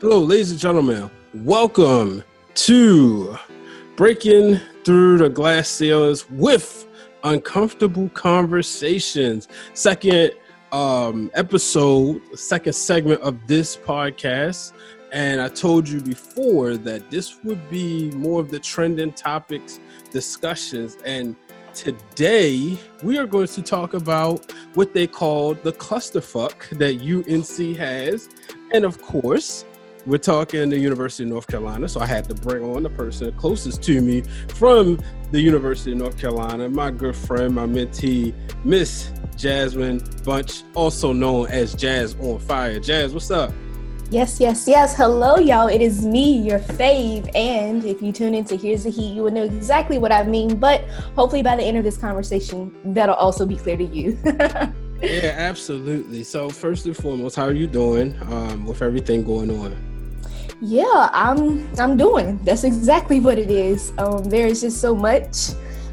Hello, ladies and gentlemen. Welcome to Breaking Through the Glass Ceilings with Uncomfortable Conversations. Second um, episode, second segment of this podcast. And I told you before that this would be more of the trending topics discussions. And today we are going to talk about what they call the clusterfuck that UNC has. And of course, we're talking the University of North Carolina, so I had to bring on the person closest to me from the University of North Carolina, my good friend, my mentee, Miss Jazmine Bunch, also known as Jazz on Fire. Jazz, what's up? Yes, yes, yes. Hello, y'all. It is me, your fave. And if you tune into Here's the Heat, you will know exactly what I mean. But hopefully, by the end of this conversation, that'll also be clear to you. yeah, absolutely. So, first and foremost, how are you doing um, with everything going on? Yeah, I'm I'm doing. That's exactly what it is. Um, there is just so much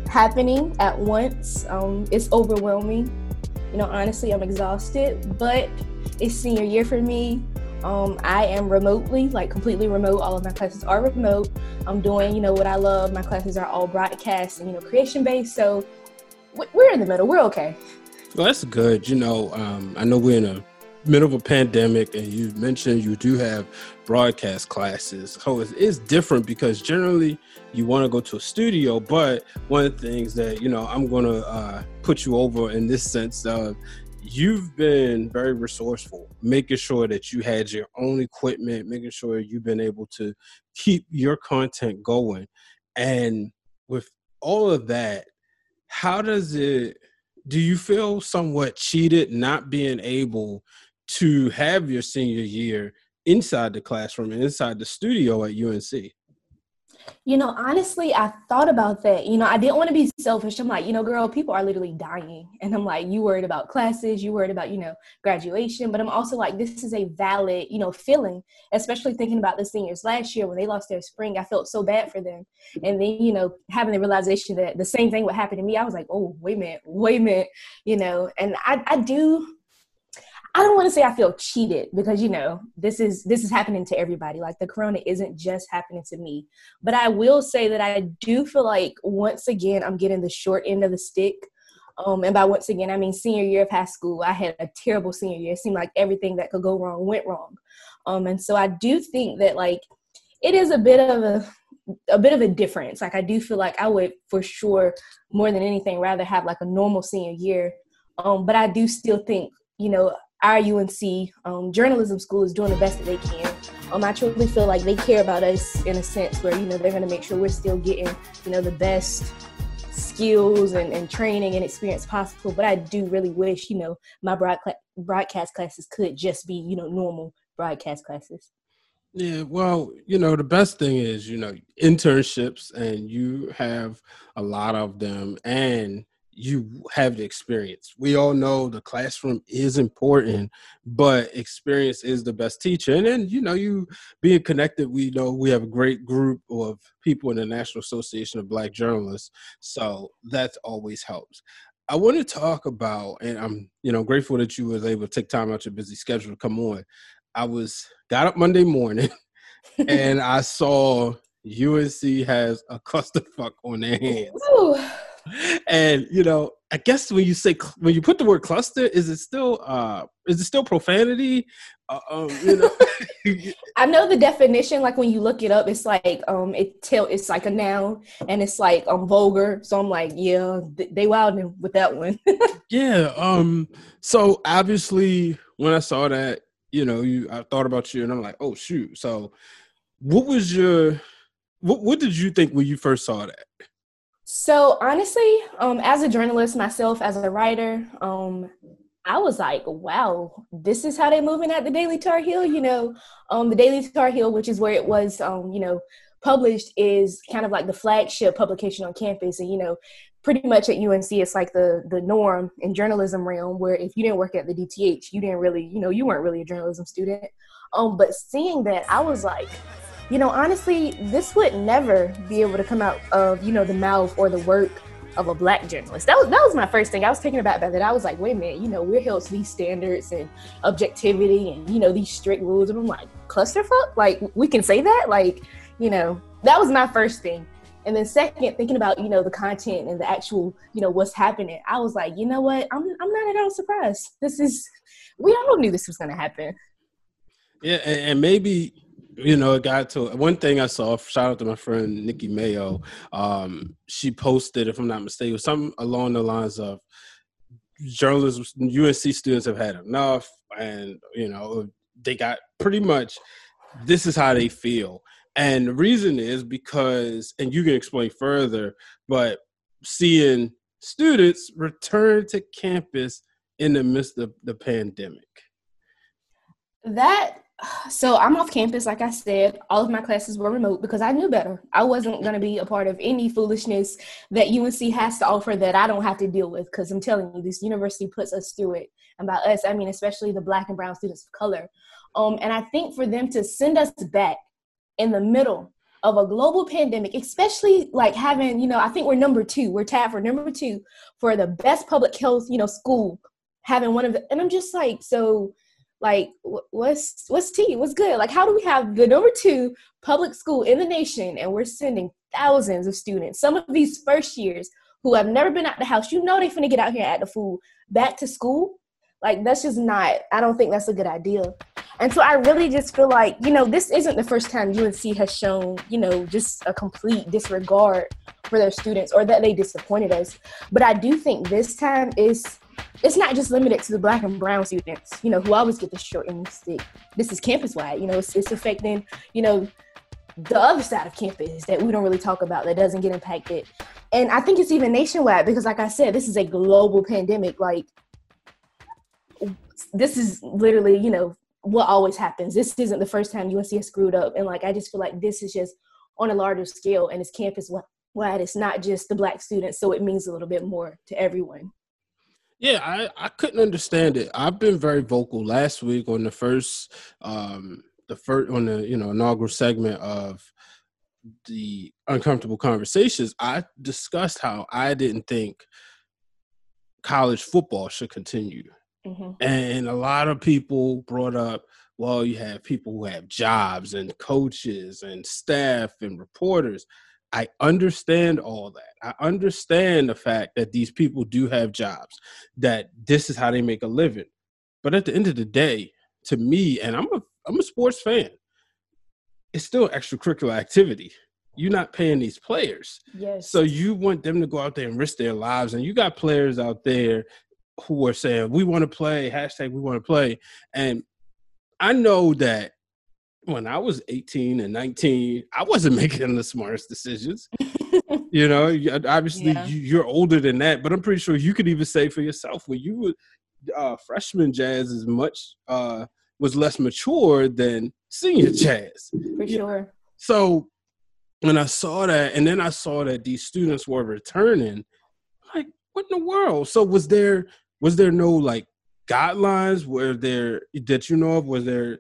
happening at once. Um, it's overwhelming. You know, honestly, I'm exhausted, but it's senior year for me. Um, I am remotely, like completely remote. All of my classes are remote. I'm doing, you know, what I love. My classes are all broadcast and, you know, creation based. So we're in the middle. We're okay. Well, that's good. You know, um, I know we're in a middle of a pandemic and you mentioned you do have broadcast classes. So it is different because generally you want to go to a studio but one of the things that you know i'm going to uh, put you over in this sense of you've been very resourceful making sure that you had your own equipment making sure you've been able to keep your content going. And with all of that how does it do you feel somewhat cheated not being able to have your senior year inside the classroom and inside the studio at UNC? You know, honestly, I thought about that. You know, I didn't want to be selfish. I'm like, you know, girl, people are literally dying. And I'm like, you worried about classes, you worried about, you know, graduation. But I'm also like, this is a valid, you know, feeling, especially thinking about the seniors last year when they lost their spring. I felt so bad for them. And then, you know, having the realization that the same thing would happen to me, I was like, oh, wait a minute, wait a minute, you know, and I, I do I don't want to say I feel cheated because you know this is this is happening to everybody. Like the corona isn't just happening to me. But I will say that I do feel like once again I'm getting the short end of the stick. Um, and by once again, I mean senior year of high school. I had a terrible senior year. It seemed like everything that could go wrong went wrong. Um, and so I do think that like it is a bit of a a bit of a difference. Like I do feel like I would for sure more than anything rather have like a normal senior year. Um, but I do still think you know our UNC um, journalism school is doing the best that they can. Um, I truly feel like they care about us in a sense where you know they're going to make sure we're still getting you know the best skills and, and training and experience possible. But I do really wish you know my broadcast broadcast classes could just be you know normal broadcast classes. Yeah, well, you know, the best thing is, you know, internships and you have a lot of them and you have the experience. We all know the classroom is important, but experience is the best teacher. And then, you know, you being connected, we know we have a great group of people in the National Association of Black Journalists. So that always helps. I want to talk about, and I'm, you know, grateful that you was able to take time out your busy schedule to come on. I was got up Monday morning and I saw UNC has a clusterfuck on their hands. Ooh and you know, I guess when you say when you put the word cluster, is it still uh is it still profanity? Uh, um, you know, I know the definition. Like when you look it up, it's like um it tell it's like a noun and it's like um vulgar. So I'm like, yeah, they wilding with that one. yeah. Um. So obviously, when I saw that, you know, you I thought about you, and I'm like, oh shoot. So, what was your what What did you think when you first saw that? So honestly, um, as a journalist myself, as a writer, um, I was like, wow, this is how they're moving at the Daily Tar Heel. You know, um, the Daily Tar Heel, which is where it was, um, you know, published, is kind of like the flagship publication on campus, and you know, pretty much at UNC, it's like the the norm in journalism realm where if you didn't work at the DTH, you didn't really, you know, you weren't really a journalism student. Um, but seeing that, I was like, you know, honestly, this would never be able to come out of, you know, the mouth or the work of a black journalist. That was that was my first thing. I was thinking about that. I was like, wait a minute, you know, we're held to these standards and objectivity and you know these strict rules. And I'm like, clusterfuck? Like we can say that? Like, you know, that was my first thing. And then second, thinking about you know the content and the actual you know what's happening, I was like, you know what, I'm I'm not at all surprised. This is we all knew this was going to happen. Yeah, and maybe you know, it got to one thing I saw. Shout out to my friend Nikki Mayo. Um, she posted, if I'm not mistaken, something along the lines of journalists, UNC students have had enough, and you know, they got pretty much. This is how they feel, and the reason is because, and you can explain further, but seeing students return to campus in the midst of the pandemic. That so I'm off campus, like I said. All of my classes were remote because I knew better. I wasn't going to be a part of any foolishness that UNC has to offer that I don't have to deal with. Because I'm telling you, this university puts us through it. And by us, I mean especially the Black and Brown students of color. Um, and I think for them to send us back in the middle of a global pandemic, especially like having, you know, I think we're number two. We're tapped for number two for the best public health, you know, school. Having one of the, and I'm just like, so like what's what's tea? What's good? Like how do we have the number two public school in the nation and we're sending thousands of students? Some of these first years who have never been out the house you know they finna get out here at the food back to school? Like that's just not i don't think that's a good idea. And so i really just feel like you know this isn't the first time unc has shown you know just a complete disregard for their students or that they disappointed us. But i do think this time is it's not just limited to the black and brown students, you know, who always get the short end of the stick. This is campus wide, you know, it's, it's affecting, you know, the other side of campus that we don't really talk about that doesn't get impacted. And I think it's even nationwide because, like I said, this is a global pandemic. Like, this is literally, you know, what always happens. This isn't the first time UNC has screwed up. And, like, I just feel like this is just on a larger scale and it's campus wide. It's not just the black students. So it means a little bit more to everyone. Yeah, I, I couldn't understand it. I've been very vocal last week on the first um the first on the you know inaugural segment of the uncomfortable conversations. I discussed how I didn't think college football should continue. Mm-hmm. And a lot of people brought up, well, you have people who have jobs and coaches and staff and reporters. I understand all that. I understand the fact that these people do have jobs, that this is how they make a living. But at the end of the day, to me, and I'm a I'm a sports fan, it's still extracurricular activity. You're not paying these players. Yes. So you want them to go out there and risk their lives. And you got players out there who are saying, We want to play, hashtag we want to play. And I know that when I was 18 and 19, I wasn't making the smartest decisions. you know, obviously yeah. you're older than that, but I'm pretty sure you could even say for yourself when you were uh, freshman jazz is much uh, was less mature than senior jazz. For sure. So when I saw that, and then I saw that these students were returning, like, what in the world? So was there was there no like guidelines? Were there that you know of? Was there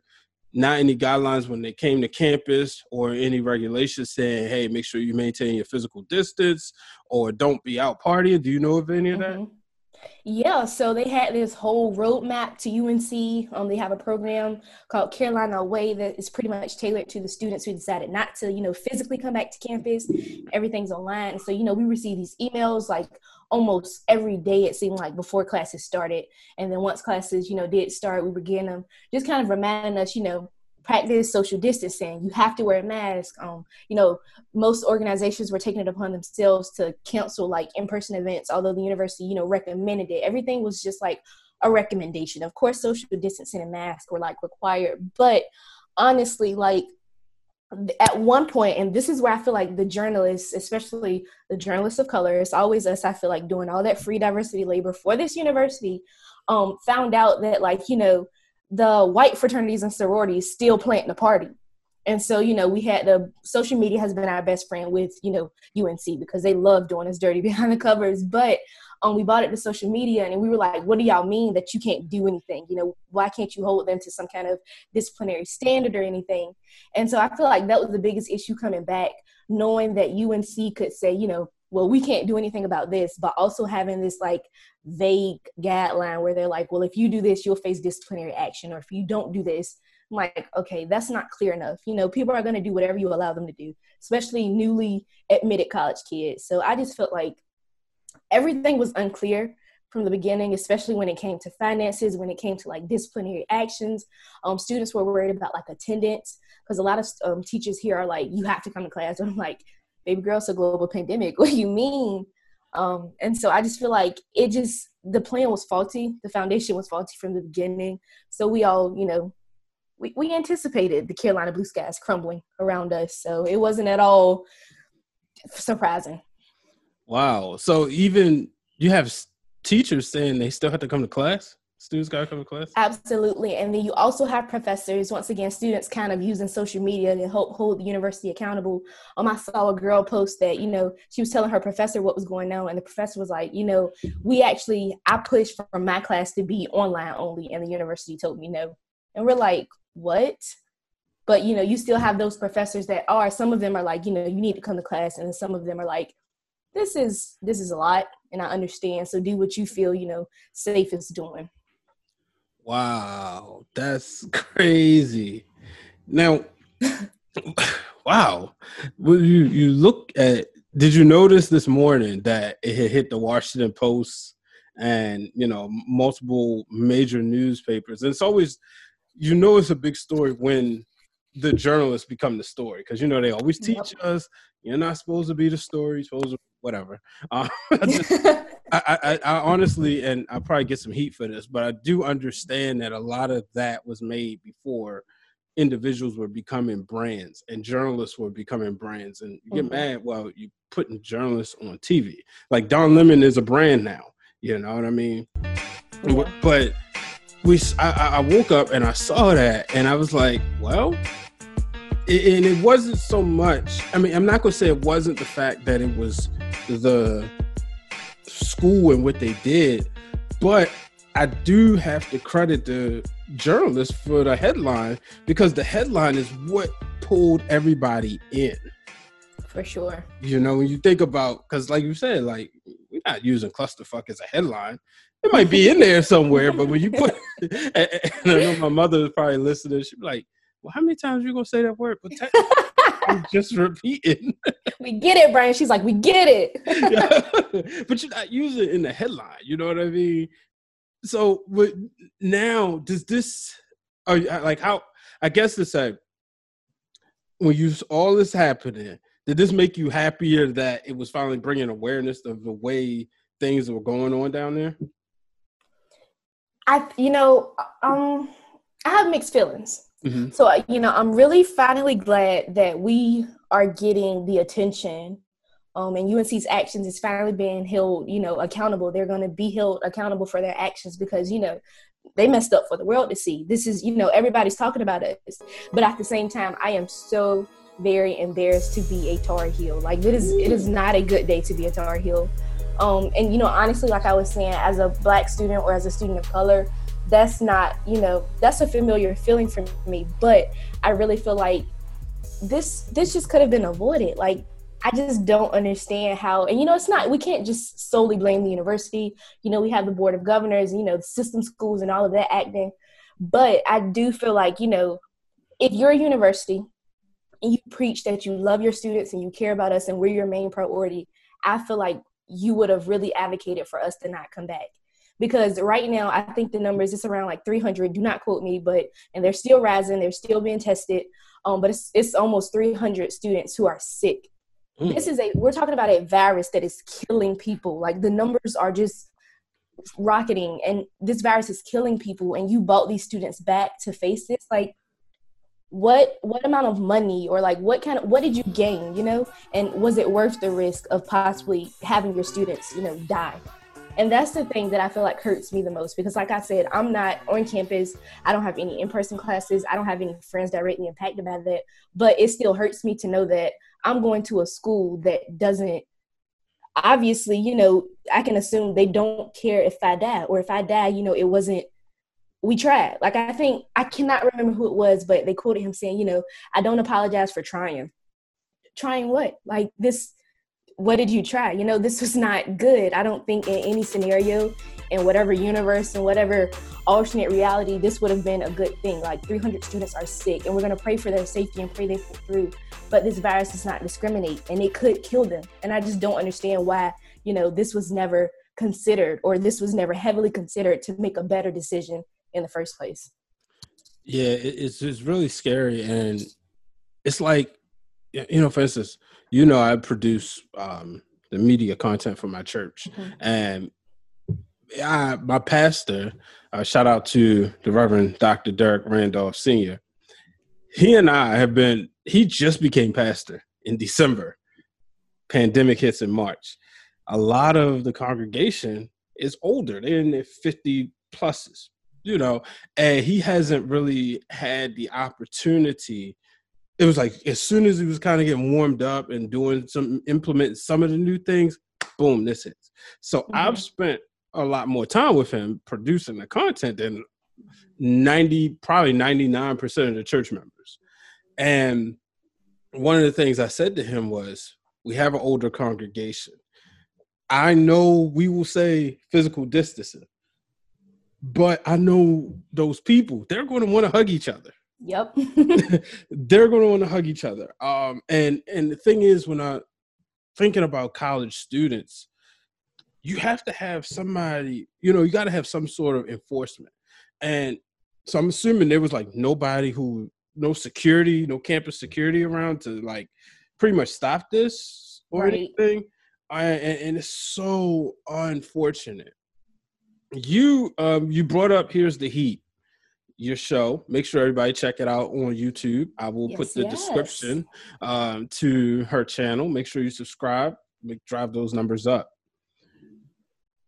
not any guidelines when they came to campus or any regulations saying, hey, make sure you maintain your physical distance or don't be out partying. Do you know of any of that? Mm-hmm. Yeah, so they had this whole roadmap to UNC. Um, they have a program called Carolina Away that is pretty much tailored to the students who decided not to, you know, physically come back to campus. Everything's online. So, you know, we receive these emails like almost every day, it seemed like before classes started. And then once classes, you know, did start, we were getting them just kind of reminding us, you know, practice social distancing. You have to wear a mask. Um, you know, most organizations were taking it upon themselves to cancel like in-person events, although the university, you know, recommended it. Everything was just like a recommendation. Of course, social distancing and masks were like required, but honestly, like at one point, and this is where I feel like the journalists, especially the journalists of color, it's always us, I feel like, doing all that free diversity labor for this university, um, found out that, like, you know, the white fraternities and sororities still planting the party. And so, you know, we had the social media has been our best friend with, you know, UNC because they love doing us dirty behind the covers. But um, we bought it to social media and we were like, what do y'all mean that you can't do anything? You know, why can't you hold them to some kind of disciplinary standard or anything? And so I feel like that was the biggest issue coming back, knowing that UNC could say, you know, well, we can't do anything about this, but also having this like vague guideline where they're like, well, if you do this, you'll face disciplinary action, or if you don't do this, I'm like, okay, that's not clear enough. You know, people are going to do whatever you allow them to do, especially newly admitted college kids. So I just felt like everything was unclear from the beginning, especially when it came to finances, when it came to like disciplinary actions. Um, students were worried about like attendance because a lot of um, teachers here are like, you have to come to class. And I'm like, baby girl, it's a global pandemic. What do you mean? Um, and so I just feel like it just, the plan was faulty. The foundation was faulty from the beginning. So we all, you know, we, we anticipated the Carolina blue skies crumbling around us. So it wasn't at all surprising. Wow. So even you have teachers saying they still have to come to class? Students got to come to class? Absolutely. And then you also have professors, once again, students kind of using social media to help hold the university accountable. Um, I saw a girl post that, you know, she was telling her professor what was going on. And the professor was like, you know, we actually, I pushed for my class to be online only. And the university told me no. And we're like, what? But, you know, you still have those professors that are, some of them are like, you know, you need to come to class. And some of them are like, this is, this is a lot. And I understand. So do what you feel, you know, safe is doing. Wow, that's crazy. Now, wow, well, you you look at. Did you notice this morning that it had hit the Washington Post and you know multiple major newspapers? And it's always you know it's a big story when the journalists become the story because you know they always teach yep. us you're not supposed to be the story, supposed to whatever. Uh, just, I, I, I, honestly, and I probably get some heat for this, but I do understand that a lot of that was made before individuals were becoming brands and journalists were becoming brands. And you get mm-hmm. mad, well, you're putting journalists on TV. Like Don Lemon is a brand now. You know what I mean? Yeah. But we, I, I woke up and I saw that, and I was like, well, and it wasn't so much. I mean, I'm not gonna say it wasn't the fact that it was the school and what they did, but I do have to credit the journalist for the headline because the headline is what pulled everybody in. For sure. You know, when you think about, because like you said, like we're not using clusterfuck as a headline. It might be in there somewhere, but when you put, and, and I know my mother is probably listening, she'd be like, well, how many times are you gonna say that word? But Just repeating. we get it, Brian. She's like, we get it. But you're not using it in the headline. You know what I mean? So, but now does this? Are like how? I guess to say when you all this happening, did this make you happier that it was finally bringing awareness of the way things were going on down there? I, you know, um, I have mixed feelings Mm-hmm. So, uh, you know, I'm really finally glad that we are getting the attention um, and UNC's actions is finally being held, you know, accountable. They're going to be held accountable for their actions because, you know, they messed up for the world to see. This is, you know, everybody's talking about us. But at the same time, I am so very embarrassed to be a Tar Heel. Like it is, it is not a good day to be a Tar Heel. Um, and you know, honestly, like I was saying, as a black student or as a student of color, that's not you know that's a familiar feeling for me but i really feel like this this just could have been avoided. Like i just don't understand how and you know it's not we can't just solely blame the university. You know we have the board of governors you know system schools and all of that acting. But i do feel like you know if you're a university and you preach that you love your students and you care about us and we're your main priority i feel like you would have really advocated for us to not come back because right now I think the numbers is around like 300. Do not quote me, but and they're still rising. They're still being tested. Um, but it's it's almost 300 students who are sick. Mm. This is a we're talking about a virus that is killing people. Like the numbers are just rocketing, and this virus is killing people. And you brought these students back to face this, like what what amount of money or like what kind of what did you gain you know and was it worth the risk of possibly having your students you know die and that's the thing that I feel like hurts me the most because, like I said, I'm not on campus. I don't have any in person classes. I don't have any friends directly impacted by that. But it still hurts me to know that I'm going to a school that doesn't, obviously, you know, I can assume they don't care if I die or if I die, you know, it wasn't. We tried. Like, I think, I cannot remember who it was, but they quoted him saying, you know, I don't apologize for trying. Trying what? Like, this what did you try? You know, this was not good. I don't think in any scenario, in whatever universe and whatever alternate reality, this would have been a good thing. Like 300 students are sick, and we're going to pray for their safety and pray they pull through. But this virus does not discriminate, and it could kill them. And I just don't understand why, you know, this was never considered or this was never heavily considered to make a better decision in the first place. Yeah, it's it's really scary, and it's like, you know, for instance, you know, I produce um, the media content for my church, mm-hmm. and I, my pastor, uh, shout out to the Reverend Dr. Derek Randolph Sr. He and I have been. He just became pastor in December. Pandemic hits in March. A lot of the congregation is older; they're in their fifty pluses, you know, and he hasn't really had the opportunity it was like as soon as he was kind of getting warmed up and doing some implement some of the new things, boom, this hits. So mm-hmm. I've spent a lot more time with him producing the content than 90, probably 99% of the church members. And one of the things I said to him was, we have an older congregation. I know we will say physical distancing, but I know those people, they're going to want to hug each other. Yep. they're going to want to hug each other. Um, and and the thing is, when I thinking about college students, you have to have somebody. You know, you got to have some sort of enforcement. And so I'm assuming there was like nobody who, no security, no campus security around to like pretty much stop this or right. anything. I, and, and it's so unfortunate. You um you brought up here's the heat your show. Make sure everybody check it out on YouTube. I will yes, put the yes. description um, to her channel. Make sure you subscribe. Make drive those numbers up.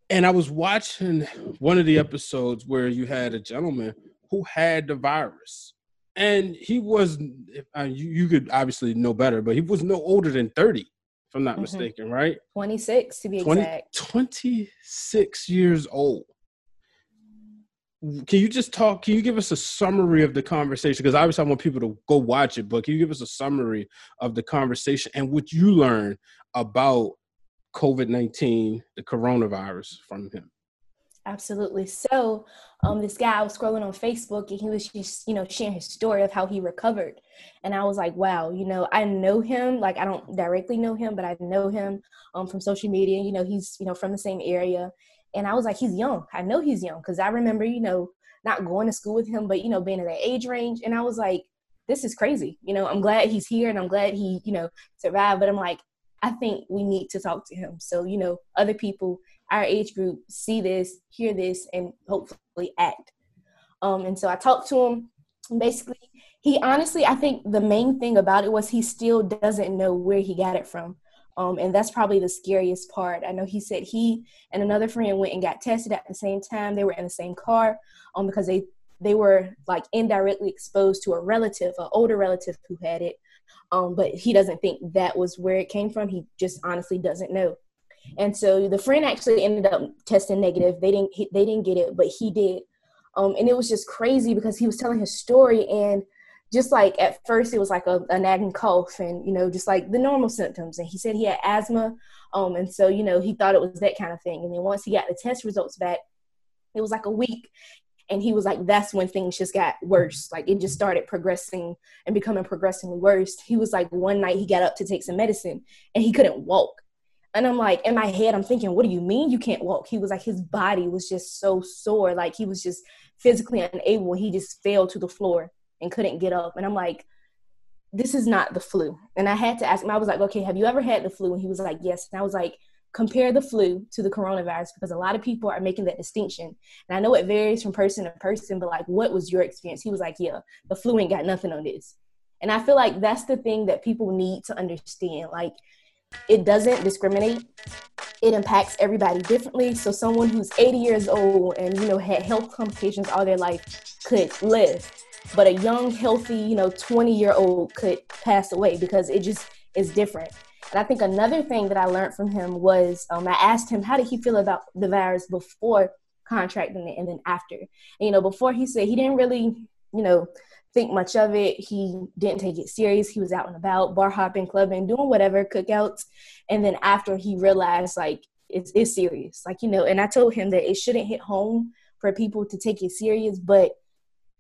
And I was watching one of the episodes where you had a gentleman who had the virus, and he was uh, you, you could obviously know better, but he was no older than thirty, if I'm not mm-hmm. mistaken, right? Twenty six to be 20, exact. Twenty six years old can you just talk can you give us a summary of the conversation? Because obviously i want people to go watch it but can you give us a summary of the conversation and what you learned about covid-19 the coronavirus from him? Absolutely. So um, this guy i was scrolling on facebook and he was just you know sharing his story of how he recovered. And i was like wow you know i know him. Like i don't directly know him but i know him um, from social media. You know he's you know from the same area and I was like, he's young. I know he's young because I remember, you know, not going to school with him, but, you know, being in that age range. And I was like, this is crazy. You know, I'm glad he's here and I'm glad he, you know, survived. But I'm like, I think we need to talk to him. So, you know, other people, our age group, see this, hear this, and hopefully act. Um, and so I talked to him. Basically, he honestly, I think the main thing about it was he still doesn't know where he got it from. Um, and that's probably the scariest part. I know he said he and another friend went and got tested at the same time. They were in the same car um, because they they were like indirectly exposed to a relative, an older relative who had it. Um, but he doesn't think that was where it came from. He just honestly doesn't know. And so the friend actually ended up testing negative. They didn't he, they didn't get it, but he did. Um, and it was just crazy because he was telling his story and just like at first it was like a, a nagging cough and you know just like the normal symptoms. And he said he had asthma um and so you know he thought it was that kind of thing. And then once he got the test results back it was like a week. And he was like that's when things just got worse. Like it just started progressing and becoming progressively worse. He was like one night he got up to take some medicine and he couldn't walk. And i'm like in my head i'm thinking what do you mean you can't walk? He was like his body was just so sore. Like he was just physically unable. He just fell to the floor and couldn't get up. And I'm like, this is not the flu. And I had to ask him, I was like, okay, have you ever had the flu? And he was like, yes. And I was like, compare the flu to the coronavirus because a lot of people are making that distinction. And I know it varies from person to person, but like, what was your experience? He was like, yeah, the flu ain't got nothing on this. And I feel like that's the thing that people need to understand. Like, it doesn't discriminate. It impacts everybody differently. So someone who's 80 years old and you know had health complications all their life could live but a young, healthy, you know, 20 year old could pass away because it just is different. And I think another thing that I learned from him was um, I asked him, how did he feel about the virus before contracting it and then after? And, you know, before he said he didn't really, you know, think much of it. He didn't take it serious. He was out and about, bar hopping, clubbing, doing whatever, cookouts. And then after he realized like it's, it's serious, like, you know, and I told him that it shouldn't hit home for people to take it serious. But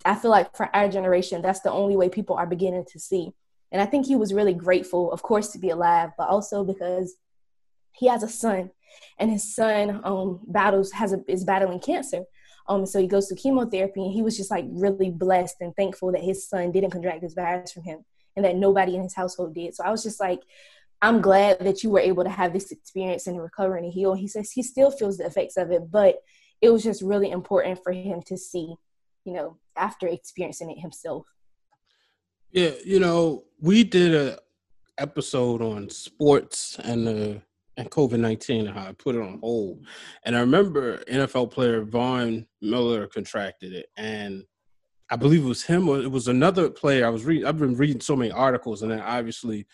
I feel like for our generation, that's the only way people are beginning to see. And I think he was really grateful, of course, to be alive, but also because he has a son and his son um, battles has a, is battling cancer. Um, so he goes to chemotherapy, and he was just like really blessed and thankful that his son didn't contract this virus from him, and that nobody in his household did. So I was just like, I'm glad that you were able to have this experience and recover and heal. He says he still feels the effects of it, but it was just really important for him to see, you know, after experiencing it himself. Yeah, you know, we did a episode on sports and the and COVID nineteen and how I put it on hold. And I remember NFL player Von Miller contracted it, and I believe it was him or it was another player. I was reading. I've been reading so many articles, and then obviously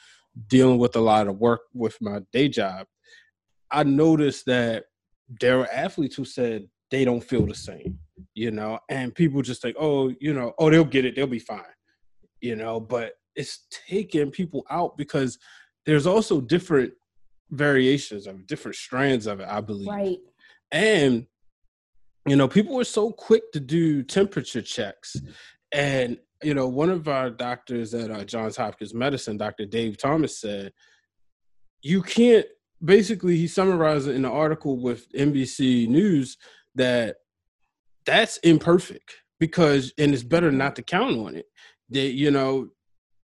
dealing with a lot of work with my day job. I noticed that there were athletes who said they don't feel the same, you know, and people just think, oh, you know, oh, they'll get it, they'll be fine, you know, but it's taking people out because there's also different variations of different strands of it, I believe. Right. And you know, people were so quick to do temperature checks. And, you know, one of our doctors at uh, Johns Hopkins Medicine, Dr. Dave Thomas, said, you can't basically, he summarized it in an article with NBC News that that's imperfect because, and it's better not to count on it. That, you know,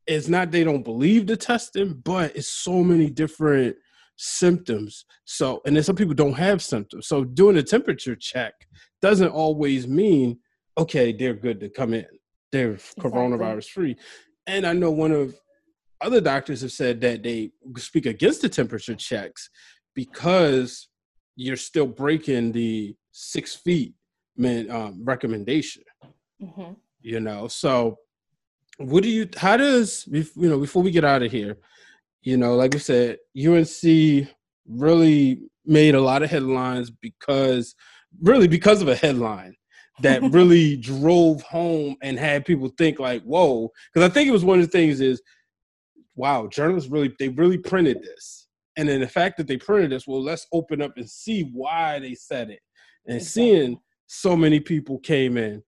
it's not they don't believe the testing, but it's so many different symptoms. So, and then some people don't have symptoms. So, doing a temperature check doesn't always mean okay, they're good to come in. They're exactly. coronavirus free. And I know one of other doctors have said that they speak against the temperature checks because you're still breaking the six feet man, um, recommendation. Mm-hmm. You know, so what do you? How does you know before we get out of here? You know, like I said, UNC really made a lot of headlines because, really, because of a headline that really drove home and had people think like, "Whoa!" Because I think it was one of the things is, wow, journalists really they really printed this, and then the fact that they printed this, well, let's open up and see why they said it, and exactly. seeing so many people came in,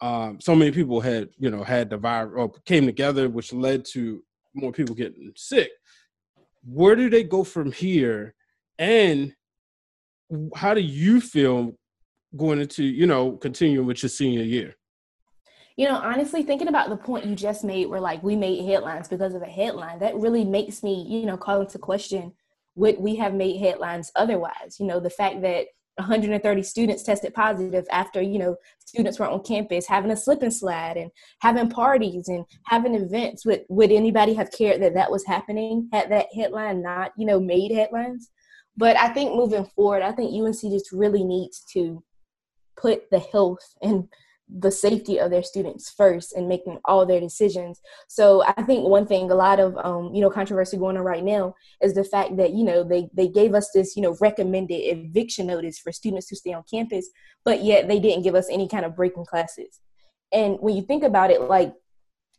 um, so many people had you know had the virus or came together, which led to more people getting sick. Where do they go from here? And how do you feel going into you know continuing with your senior year? You know honestly thinking about the point you just made where like we made headlines because of a headline that really makes me you know call into question would we have made headlines otherwise. You know the fact that 130 students tested positive after you know students were on campus having a slip and slide and having parties and having events. Would would anybody have cared that that was happening? Had that headline not you know made headlines? But i think moving forward i think unc just really needs to put the health and the safety of their students first and making all their decisions. So I think one thing, a lot of um, you know controversy going on right now is the fact that you know they they gave us this you know recommended eviction notice for students to stay on campus, but yet they didn't give us any kind of breaking classes. And when you think about it, like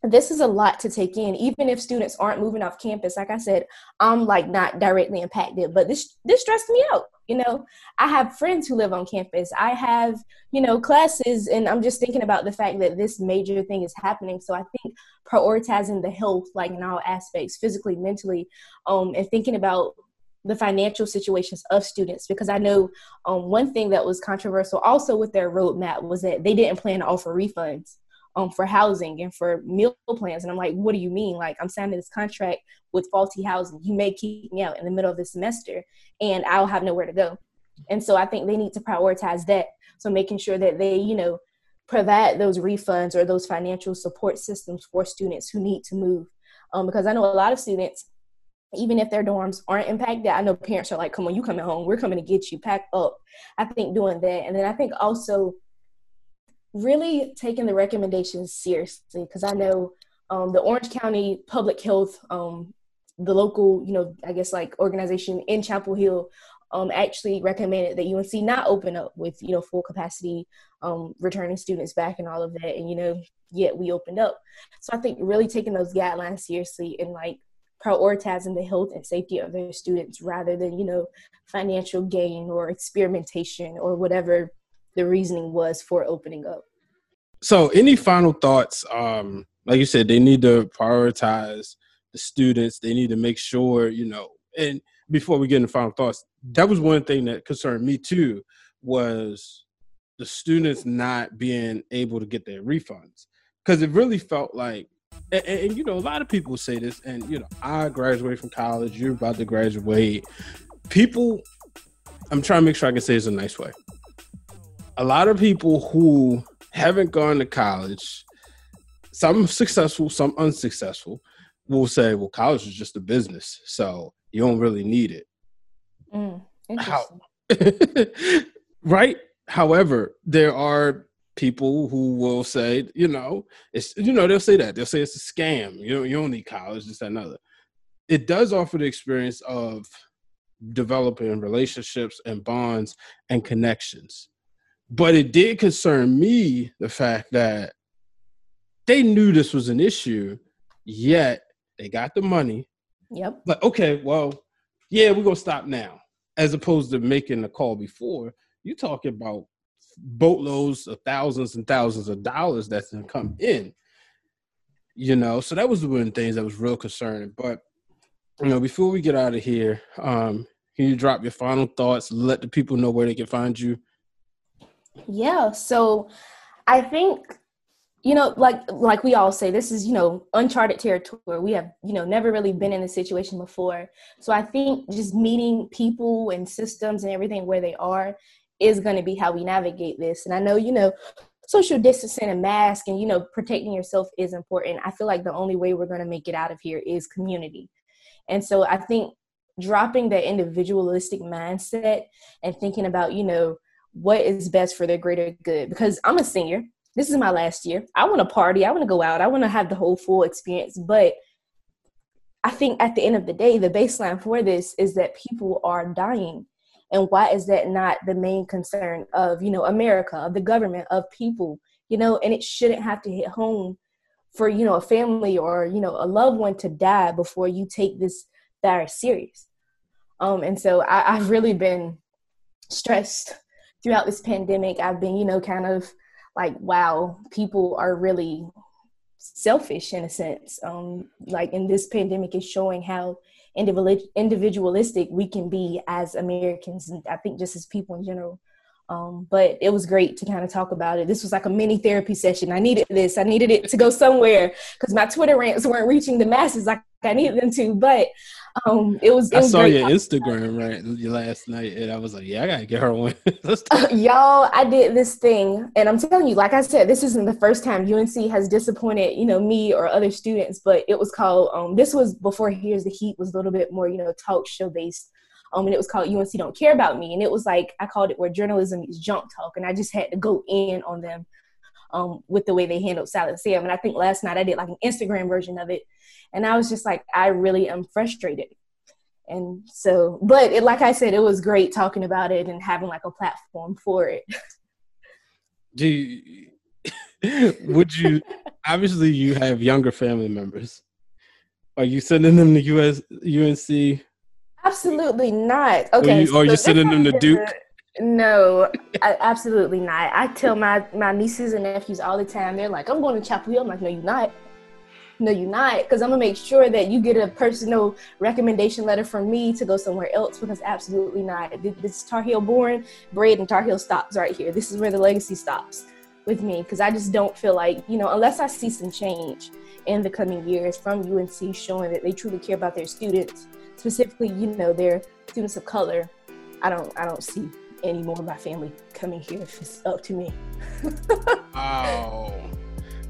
this is a lot to take in even if students aren't moving off campus like i said i'm like not directly impacted but this this stressed me out you know i have friends who live on campus. I have you know classes and i'm just thinking about the fact that this major thing is happening. So i think prioritizing the health like in all aspects physically mentally um and thinking about the financial situations of students. Because I know um, one thing that was controversial also with their roadmap was that they didn't plan to offer refunds um, for housing and for meal plans. And I'm like, what do you mean? Like, I'm signing this contract with faulty housing. You may keep me out in the middle of the semester and I'll have nowhere to go. And so I think they need to prioritize that. So making sure that they, you know, provide those refunds or those financial support systems for students who need to move. Um, because I know a lot of students, even if their dorms aren't impacted, I know parents are like, come on, you coming home. We're coming to get you packed up. I think doing that. And then I think also really taking the recommendations seriously because I know um, the Orange County Public Health, um, the local, you know, I guess like organization in Chapel Hill, um, actually recommended that UNC not open up with you know full capacity um, returning students back and all of that, and you know yet we opened up. So I think really taking those guidelines seriously and like prioritizing the health and safety of their students rather than you know financial gain or experimentation or whatever the reasoning was for opening up. So, any final thoughts? Um, like you said, they need to prioritize the students. They need to make sure, you know, and before we get into final thoughts, that was one thing that concerned me too, was the students not being able to get their refunds. Because it really felt like, and, and, and, you know, a lot of people say this, and you know, I graduated from college, you're about to graduate. People, I'm trying to make sure I can say this in a nice way. A lot of people who haven't gone to college, some successful, some unsuccessful, will say, well, college is just a business. So you don't really need it. Mm, How, right? However, there are people who will say, you know, it's you know, they'll say that. They'll say it's a scam. You know, you don't need college, just another. It does offer the experience of developing relationships and bonds and connections. But it did concern me the fact that they knew this was an issue, yet they got the money. Yep. But okay, well, yeah, we're gonna stop now. As opposed to making the call before, you're talking about boatloads of thousands and thousands of dollars that's gonna come in. You know, so that was one of the things that was real concerning. But you know, before we get out of here, um, can you drop your final thoughts? Let the people know where they can find you. Yeah. So I think you know like like we all say this is you know uncharted territory. We have you know never really been in a situation before. So i think just meeting people and systems and everything where they are is going to be how we navigate this. And i know you know social distancing and mask and you know protecting yourself is important. I feel like the only way we're going to make it out of here is community. And so i think dropping that individualistic mindset and thinking about you know what is best for their greater good because i'm a senior this is my last year. I want to party. I want to go out. I want to have the whole full experience. But I think at the end of the day, the baseline for this is that people are dying. And why is that not the main concern of, you know, America, of the government, of people, you know, and it shouldn't have to hit home for, you know, a family or, you know, a loved one to die before you take this virus serious. Um, and so I, I've really been stressed throughout this pandemic. I've been, you know, kind of like wow people are really selfish in a sense um like in this pandemic is showing how individualistic we can be as americans and i think just as people in general um, but it was great to kind of talk about it. This was like a mini therapy session. I needed this. I needed it to go somewhere because my Twitter rants weren't reaching the masses like I needed them to. But um, it was. It I was saw your Instagram right last night, and I was like, "Yeah, I gotta get her one." uh, y'all, I did this thing, and I'm telling you, like I said, this isn't the first time UNC has disappointed, you know, me or other students. But it was called. Um, this was before Here's the Heat was a little bit more, you know, talk show based. Um, and it was called UNC Don't Care About Me, and it was like I called it where journalism is junk talk, and I just had to go in on them um, with the way they handled Silent Sam. And I think last night I did like an Instagram version of it, and I was just like, I really am frustrated. And so, but it, like I said, it was great talking about it and having like a platform for it. Do you, would you obviously you have younger family members? Are you sending them to US UNC? Absolutely not. Okay. Or you, so you sending them to Duke? No, I, absolutely not. I tell my my nieces and nephews all the time. They're like, "I'm going to Chapel Hill." I'm like, "No, you're not." no you're not because i'm gonna make sure that you get a personal recommendation letter from me to go somewhere else because absolutely not this tar heel born bred and tar heel stops right here this is where the legacy stops with me because i just don't feel like you know unless i see some change in the coming years from unc showing that they truly care about their students specifically you know they're students of color i don't i don't see any more of my family coming here if it's up to me oh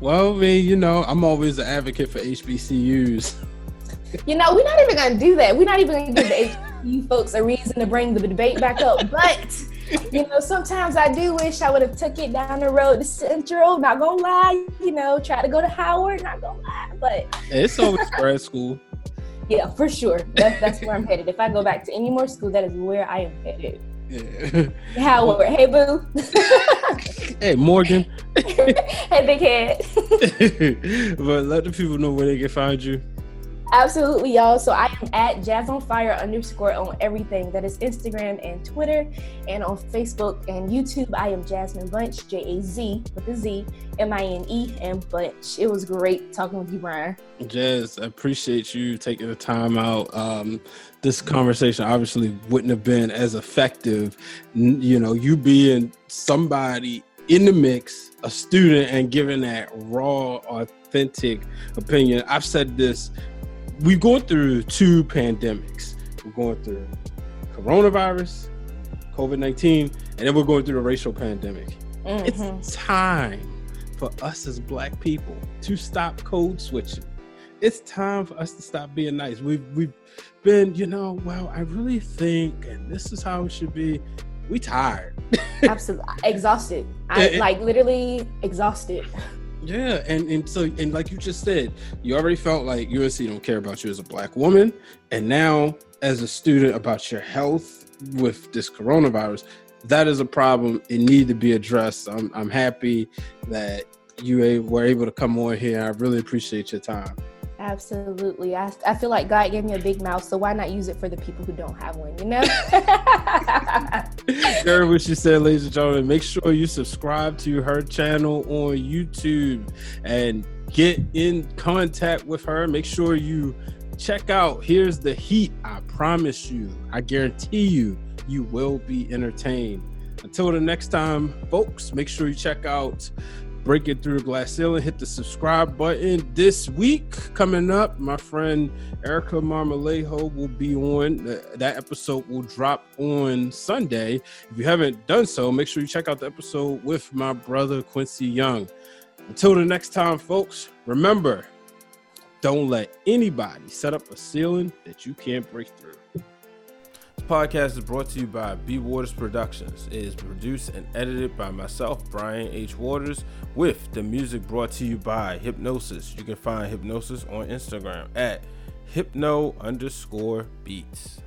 well, I mean, you know, I'm always an advocate for HBCUs. You know, we're not even gonna do that. We're not even gonna give the HBCU folks a reason to bring the debate back up. But you know, sometimes I do wish I would have took it down the road to Central. Not gonna lie, you know, try to go to Howard. Not gonna lie, but it's always grad school. Yeah, for sure. That's that's where I'm headed. If I go back to any more school, that is where I am headed. Yeah. Howard, hey boo. hey Morgan. hey big head. but let the people know where they can find you. Absolutely, y'all. So I am at Jazz on Fire underscore on everything. That is Instagram and Twitter, and on Facebook and YouTube. I am Jazmine Bunch, J A Z with a Z, M I N E, and Bunch. It was great talking with you, Brian. Jazz, I appreciate you taking the time out. Um, this conversation obviously wouldn't have been as effective, you know, you being somebody in the mix, a student, and giving that raw, authentic opinion. I've said this we've gone through two pandemics. We're going through coronavirus, COVID 19, and then we're going through the racial pandemic. Mm-hmm. It's time for us as black people to stop code switching. It's time for us to stop being nice. We've we've been, you know, well, I really think, and this is how it should be. We tired. Absolutely exhausted. I like literally exhausted. Yeah, and and so and like you just said, you already felt like UNC don't care about you as a black woman, and now as a student about your health with this coronavirus, that is a problem. It need to be addressed. I'm I'm happy that you were able to come on here. I really appreciate your time. Absolutely. I, I feel like God gave me a big mouth, so why not use it for the people who don't have one, you know? Heard what she said, ladies and gentlemen. Make sure you subscribe to her channel on YouTube and get in contact with her. Make sure you check out Here's the Heat. I promise you, I guarantee you, you will be entertained. Until the next time, folks, make sure you check out breaking through the glass ceiling. Hit the subscribe button. This week coming up, my friend Erica Marmalejo will be on. That episode will drop on Sunday. If you haven't done so, make sure you check out the episode with my brother Quincy Young. Until the next time, folks, remember don't let anybody set up a ceiling that you can't break through podcast is brought to you by B Waters Productions. It is produced and edited by myself, Brian H. Waters, with the music brought to you by Hypnosis. You can find Hypnosis on Instagram at hypno underscore beats.